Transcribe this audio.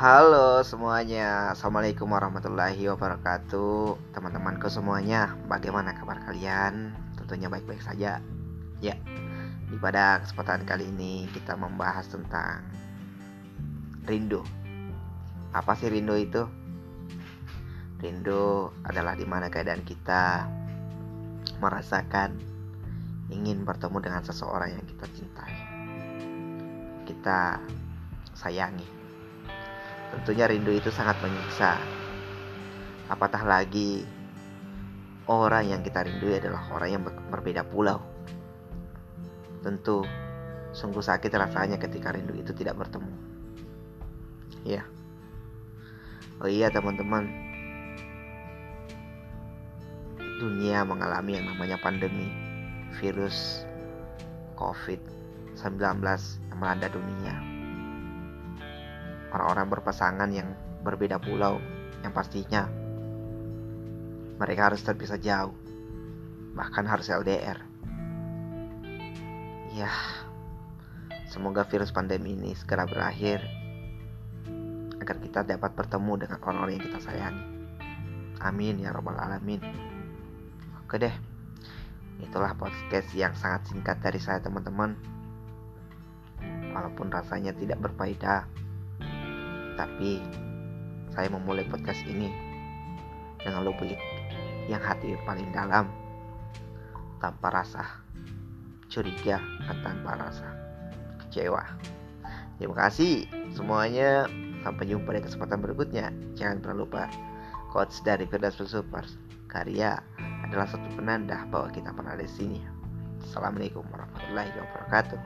Halo semuanya, Assalamualaikum warahmatullahi wabarakatuh Teman-temanku semuanya, bagaimana kabar kalian? Tentunya baik-baik saja Ya, di pada kesempatan kali ini kita membahas tentang rindu Apa sih rindu itu? Rindu adalah di mana keadaan kita merasakan ingin bertemu dengan seseorang yang kita cintai Kita sayangi Tentunya rindu itu sangat menyiksa. Apatah lagi orang yang kita rindu adalah orang yang berbeda pulau. Tentu sungguh sakit rasanya ketika rindu itu tidak bertemu. Ya. Oh iya teman-teman. Dunia mengalami yang namanya pandemi virus COVID-19 yang melanda dunia orang-orang berpasangan yang berbeda pulau yang pastinya mereka harus terpisah jauh bahkan harus LDR ya semoga virus pandemi ini segera berakhir agar kita dapat bertemu dengan orang-orang yang kita sayangi. Amin ya robbal alamin. Oke deh itulah podcast yang sangat singkat dari saya teman-teman. Walaupun rasanya tidak berfaedah tapi saya memulai podcast ini dengan lubuk yang hati paling dalam tanpa rasa curiga dan tanpa rasa kecewa. Terima kasih semuanya. Sampai jumpa di kesempatan berikutnya. Jangan pernah lupa quotes dari Firdaus Super karya adalah satu penanda bahwa kita pernah di sini. Assalamualaikum warahmatullahi wabarakatuh.